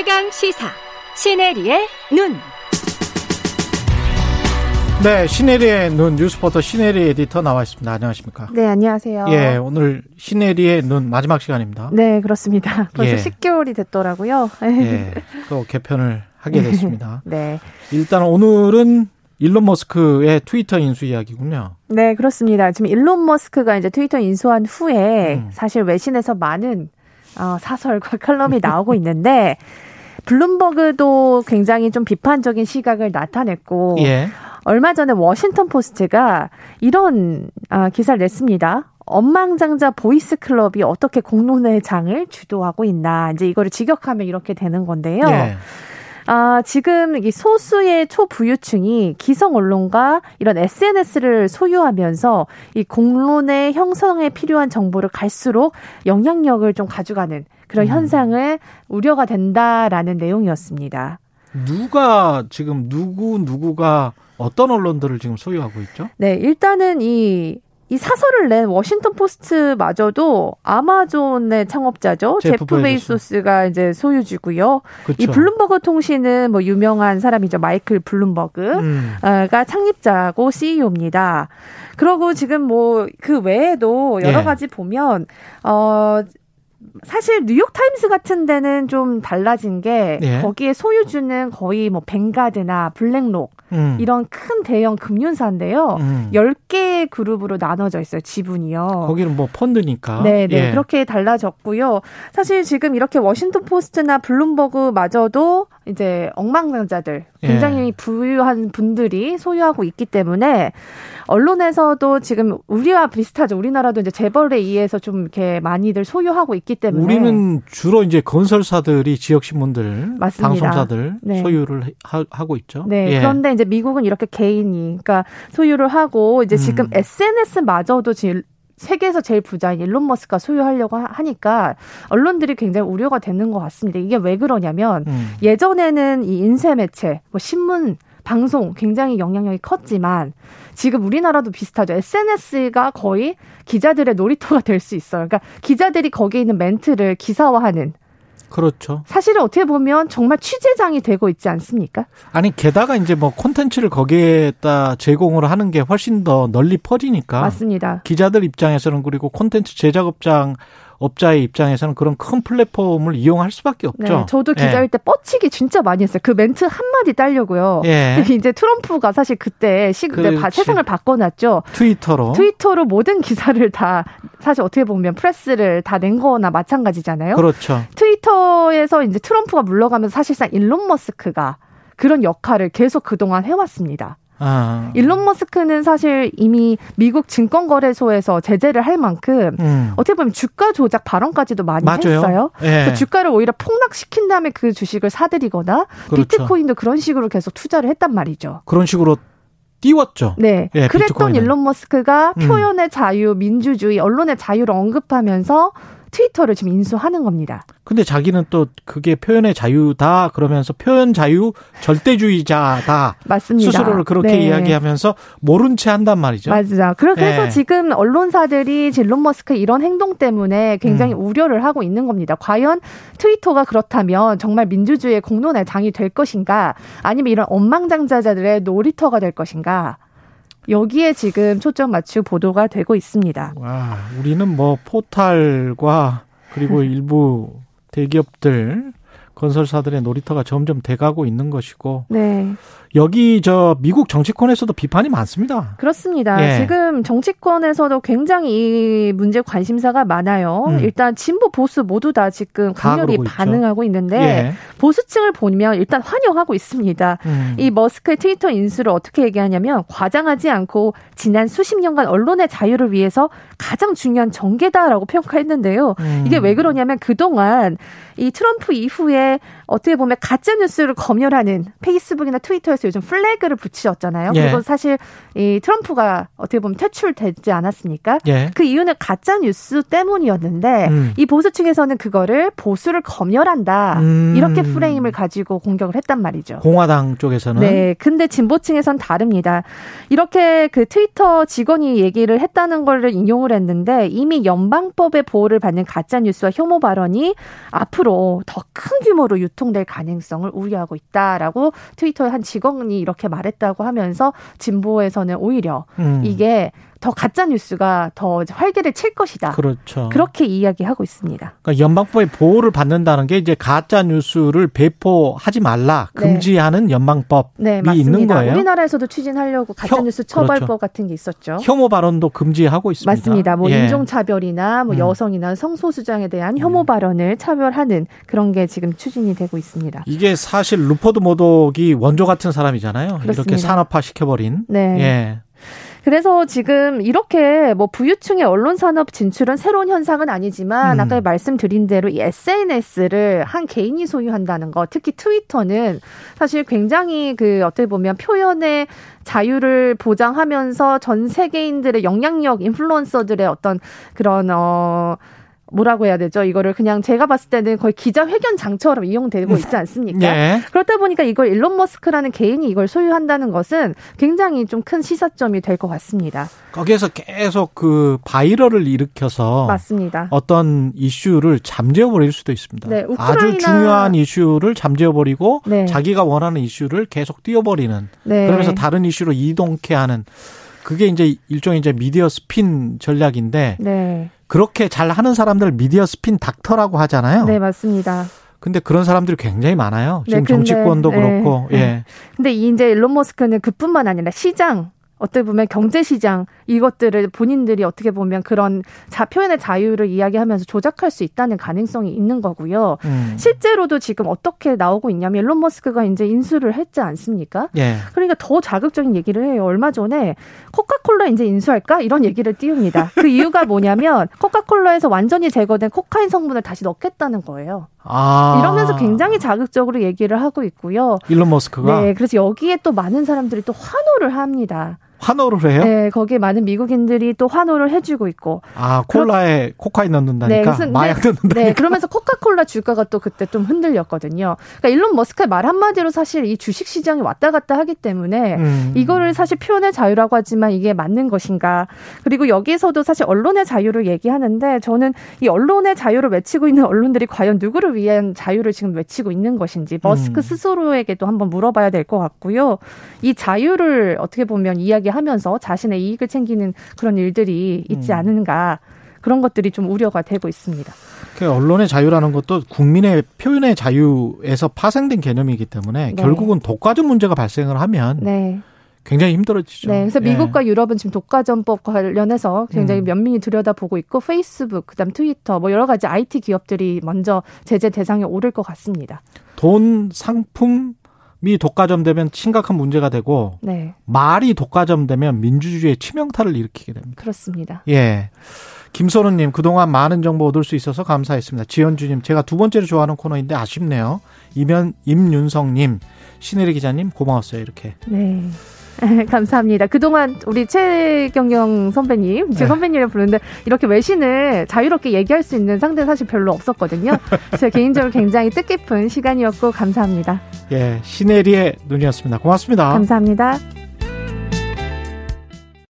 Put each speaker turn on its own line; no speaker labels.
최강 시사 시네리의 눈.
네, 시네리의 눈 뉴스포터 시네리 에디터 나와 있습니다. 안녕하십니까?
네, 안녕하세요.
예, 오늘 시네리의 눈 마지막 시간입니다.
네, 그렇습니다. 벌써
예.
10개월이 됐더라고요.
예, 또 개편을 하게 됐습니다.
네.
일단 오늘은 일론 머스크의 트위터 인수 이야기군요.
네, 그렇습니다. 지금 일론 머스크가 이제 트위터 인수한 후에
음.
사실 외신에서 많은 어, 사설과 칼럼이 나오고 있는데 블룸버그도 굉장히 좀 비판적인 시각을 나타냈고
예.
얼마 전에 워싱턴 포스트가 이런 아, 기사를 냈습니다. 억만장자 boys club이 어떻게 공론의 장을 주도하고 있나 이제 이거를 직역하면 이렇게 되는 건데요.
예.
아, 지금 이 소수의 초부유층이 기성 언론과 이런 SNS를 소유하면서 이 공론의 형성에 필요한 정보를 갈수록 영향력을 좀 가져가는 그런
음.
현상을 우려가 된다라는 내용이었습니다.
누가 지금 누구 누구가 어떤 언론들을 지금 소유하고 있죠?
네, 일단은 이, 이 사설을 낸 워싱턴 포스트마저도 아마존의 창업자죠.
제프
제프. 베이조스가 이제 소유주고요. 이
그렇죠.
블룸버그 통신은 뭐 유명한 사람이죠. 마이클 블룸버그.
음.
가 창립자고 CEO입니다. 그러고 지금 뭐 그 외에도 여러
예.
가지 보면 어 사실 뉴욕 타임스 같은 데는 좀 달라진 게
예.
거기에 소유주는 거의 뭐 뱅가드나 블랙록
음.
이런 큰 대형 금융사인데요.
음.
10개의 그룹으로 나눠져 있어요, 지분이요.
거기는 뭐 펀드니까.
네, 네.
예.
그렇게 달라졌고요. 사실 지금 이렇게 워싱턴 포스트나 블룸버그 마저도 이제 억만장자들, 굉장히
예.
부유한 분들이 소유하고 있기 때문에 언론에서도 지금 우리와 비슷하죠. 우리나라도 이제 재벌에 의해서 좀 이렇게 많이들 소유하고 있기 때문에
우리는 주로 이제 건설사들이 지역 신문들,
맞습니다.
방송사들
네.
소유를 하, 하고 있죠.
네.
예.
그런데 이제 미국은 이렇게 개인이, 그러니까 소유를 하고 이제 지금
음.
SNS마저도 지금 세계에서 제일 부자인 일론 머스크가 소유하려고 하- 하니까 언론들이 굉장히 우려가 되는 것 같습니다. 이게 왜 그러냐면
음.
예전에는 이 인쇄 매체, 뭐 신문, 방송 굉장히 영향력이 컸지만 지금 우리나라도 비슷하죠. SNS가 거의 기자들의 놀이터가 될 수 있어요. 그러니까 기자들이 거기에 있는 멘트를 기사화하는
그렇죠.
사실은 어떻게 보면 정말 취재장이 되고 있지 않습니까?
아니 게다가 이제 뭐 콘텐츠를 거기에다 제공을 하는 게 훨씬 더 널리 퍼지니까
맞습니다.
기자들 입장에서는 그리고 콘텐츠 제작업장 업자의 입장에서는 그런 큰 플랫폼을 이용할 수밖에 없죠.
네, 저도 기자일 때 뻗치기 진짜 많이 했어요. 그 멘트 한마디 따려고요.
예.
이제 트럼프가 사실 그때 시, 네, 바-
그렇지.
세상을 바꿔놨죠.
트위터로
트위터로 모든 기사를 다 사실 어떻게 보면 프레스를 다 낸 거나 마찬가지잖아요.
그렇죠.
트위터에서 이제 트럼프가 물러가면서 사실상 일론 머스크가 그런 역할을 계속 그동안 해왔습니다.
아.
일론 머스크는 사실 이미 미국 증권거래소에서 제재를 할 만큼
음.
어떻게 보면 주가 조작 발언까지도 많이
맞아요.
했어요.
예.
그래서 주가를 오히려 폭락시킨 다음에 그 주식을 사들이거나
그렇죠.
비트코인도 그런 식으로 계속 투자를 했단 말이죠.
그런 식으로 띄웠죠.
네.
예,
그랬던. 일론 머스크가
음.
표현의 자유, 민주주의, 언론의 자유를 언급하면서 트위터를 지금 인수하는 겁니다.
근데 자기는 또 그게 표현의 자유다 그러면서 표현 자유 절대주의자다
맞습니다.
스스로를 그렇게
네.
이야기하면서 모른 채 한단 말이죠.
맞아. 그래서
예.
지금 언론사들이 일론 머스크 이런 행동 때문에 굉장히
음.
우려를 하고 있는 겁니다. 과연 트위터가 그렇다면 정말 민주주의의 공론의 장이 될 것인가, 아니면 이런 엉망장자자들의 놀이터가 될 것인가. 여기에 지금 초점 맞추고 보도가 되고 있습니다.
와, 우리는 뭐 포탈과 그리고 일부 대기업들 건설사들의 놀이터가 점점 돼가고 있는 것이고
네.
여기 저 미국 정치권에서도 비판이 많습니다.
그렇습니다.
예.
지금 정치권에서도 굉장히 이 문제 관심사가 많아요.
음.
일단 진보 보수 모두 다 지금
다
강렬히
그러고 있죠.
반응하고 있는데
예.
보수층을 보면 일단 환영하고 있습니다.
음.
이 머스크의 트위터 인수를 어떻게 얘기하냐면 과장하지 않고 지난 수십 년간 언론의 자유를 위해서 가장 중요한 전개다라고 평가했는데요.
음.
이게 왜 그러냐면 그동안 이 트럼프 이후에 어떻게 보면 가짜 뉴스를 검열하는 페이스북이나 트위터의 트위터에서 요즘 flag를 붙이셨잖아요.
예.
그리고 사실 이 트럼프가 어떻게 보면 퇴출되지 않았습니까?
예.
그 이유는 가짜 뉴스 때문이었는데
음.
이 보수 측에서는 그거를 보수를 검열한다
음.
이렇게 프레임을 가지고 공격을 했단 말이죠.
공화당 쪽에서는
네, 근데 진보층에선 다릅니다. 이렇게 그 트위터 직원이 얘기를 했다는 걸 인용을 했는데 이미 연방법의 보호를 받는 가짜 뉴스와 혐오 발언이 앞으로 더 큰 규모로 유통될 가능성을 우려하고 있다라고 트위터의 한 직원 이 이렇게 말했다고 하면서 진보에서는 오히려
음.
이게 더 가짜 뉴스가 더 활기를 칠 것이다.
그렇죠.
그렇게 이야기하고 있습니다.
그러니까 연방법의 보호를 받는다는 게 이제 가짜 뉴스를 배포하지 말라
네.
금지하는 연방법이
네, 맞습니다.
있는 거예요.
우리나라에서도 추진하려고 가짜
혀-
뉴스 처벌법
그렇죠.
같은 게 있었죠.
혐오 발언도 금지하고 있습니다.
맞습니다. 뭐
예.
인종 차별이나 뭐
음.
여성이나 성소수자에 대한 혐오 발언을 차별하는 그런 게 지금 추진이 되고 있습니다.
이게 사실 루퍼트 머독이 원조 같은 사람이잖아요. 이렇게
그렇습니다.
산업화 시켜버린.
네.
예.
그래서 지금 이렇게 뭐 부유층의 언론 산업 진출은 새로운 현상은 아니지만
음.
아까 말씀드린 대로 이 SNS를 한 개인이 소유한다는 거, 특히 트위터는 사실 굉장히 그 어떻게 보면 표현의 자유를 보장하면서 전 세계인들의 영향력, 인플루언서들의 어떤 그런 어 뭐라고 해야 되죠? 이거를 그냥 제가 봤을 때는 거의 기자회견 장처럼 이용되고 있지 않습니까?
예.
그렇다 보니까 이걸 일론 머스크라는 개인이 이걸 소유한다는 것은 굉장히 좀 큰 시사점이 될 것 같습니다.
거기에서 계속 그 바이럴을 일으켜서
맞습니다.
어떤 이슈를 잠재워버릴 수도 있습니다.
네,
아주 중요한 이슈를 잠재워버리고
네.
자기가 원하는 이슈를 계속 띄워버리는
네.
그러면서 다른 이슈로 이동케 하는 그게 이제 일종의 이제 미디어 스핀 전략인데
네.
그렇게 잘 하는 사람들 미디어 스핀 닥터라고 하잖아요.
네, 맞습니다.
근데 그런 사람들이 굉장히 많아요. 지금
네, 근데-
정치권도
네,
그렇고
네.
예.
근데 이 이제 일론 머스크는 그뿐만 아니라 시장 어떻게 보면 경제 시장 이것들을 본인들이 어떻게 보면 그런 자 표현의 자유를 이야기하면서 조작할 수 있다는 가능성이 있는 거고요.
음.
실제로도 지금 어떻게 나오고 있냐면 일론 머스크가 이제 인수를 했지 않습니까?
예.
그러니까 더 자극적인 얘기를 해요. 얼마 전에 코카콜라 이제 인수할까? 이런 얘기를 띄웁니다. 그 이유가 뭐냐면 코카콜라에서 완전히 제거된 코카인 성분을 다시 넣겠다는 거예요.
아.
이러면서 굉장히 자극적으로 얘기를 하고 있고요.
일론 머스크가
네, 그래서 여기에 또 많은 사람들이 또 환호를 합니다.
환호를 해요.
네, 거기에 많은 미국인들이 또 환호를 해주고 있고.
아 콜라에 코카인 넣는다니까
그래서-
마약 넣는다니까.
네, 그러면서 코카콜라 주가가 또 그때 좀 흔들렸거든요. 그러니까 일론 머스크의 말 한마디로 사실 이 주식 시장이 왔다 갔다 하기 때문에
음.
이거를 사실 표현의 자유라고 하지만 이게 맞는 것인가. 그리고 여기서도 사실 언론의 자유를 얘기하는데 저는 이 언론의 자유를 외치고 있는 언론들이 과연 누구를 위한 자유를 지금 외치고 있는 것인지 머스크
음.
스스로에게도 한번 물어봐야 될 것 같고요. 이 자유를 어떻게 보면 이야기 하면서 자신의 이익을 챙기는 그런 일들이 있지
음.
않은가. 그런 것들이 좀 우려가 되고 있습니다.
그 언론의 자유라는 것도 국민의 표현의 자유에서 파생된 개념이기 때문에
네.
결국은 독과점 문제가 발생을 하면
네.
굉장히 힘들어지죠.
네, 그래서
예.
미국과 유럽은 지금 독과점법 관련해서 굉장히
음.
면밀히 들여다보고 있고 페이스북, 그다음 트위터, 뭐 여러 가지 IT 기업들이 먼저 제재 대상에 오를 것 같습니다.
돈 상품 이 독과점되면 심각한 문제가 되고
네,
말이 독과점되면 민주주의의 치명타를 일으키게 됩니다.
그렇습니다.
예. 김선우님, 그동안 많은 정보 얻을 수 있어서 감사했습니다. 지현주님, 제가 두 번째로 좋아하는 코너인데 아쉽네요. 이면, 임윤성님, 신혜리 기자님, 고마웠어요. 이렇게.
네. 감사합니다. 그동안 우리 최경영 선배님, 제
네.
선배님을 부르는데 이렇게 외신을 자유롭게 얘기할 수 있는 상대는 사실 별로 없었거든요. 제가 개인적으로 굉장히 뜻깊은 시간이었고 감사합니다.
예, 신혜리의 눈이었습니다. 고맙습니다.
감사합니다.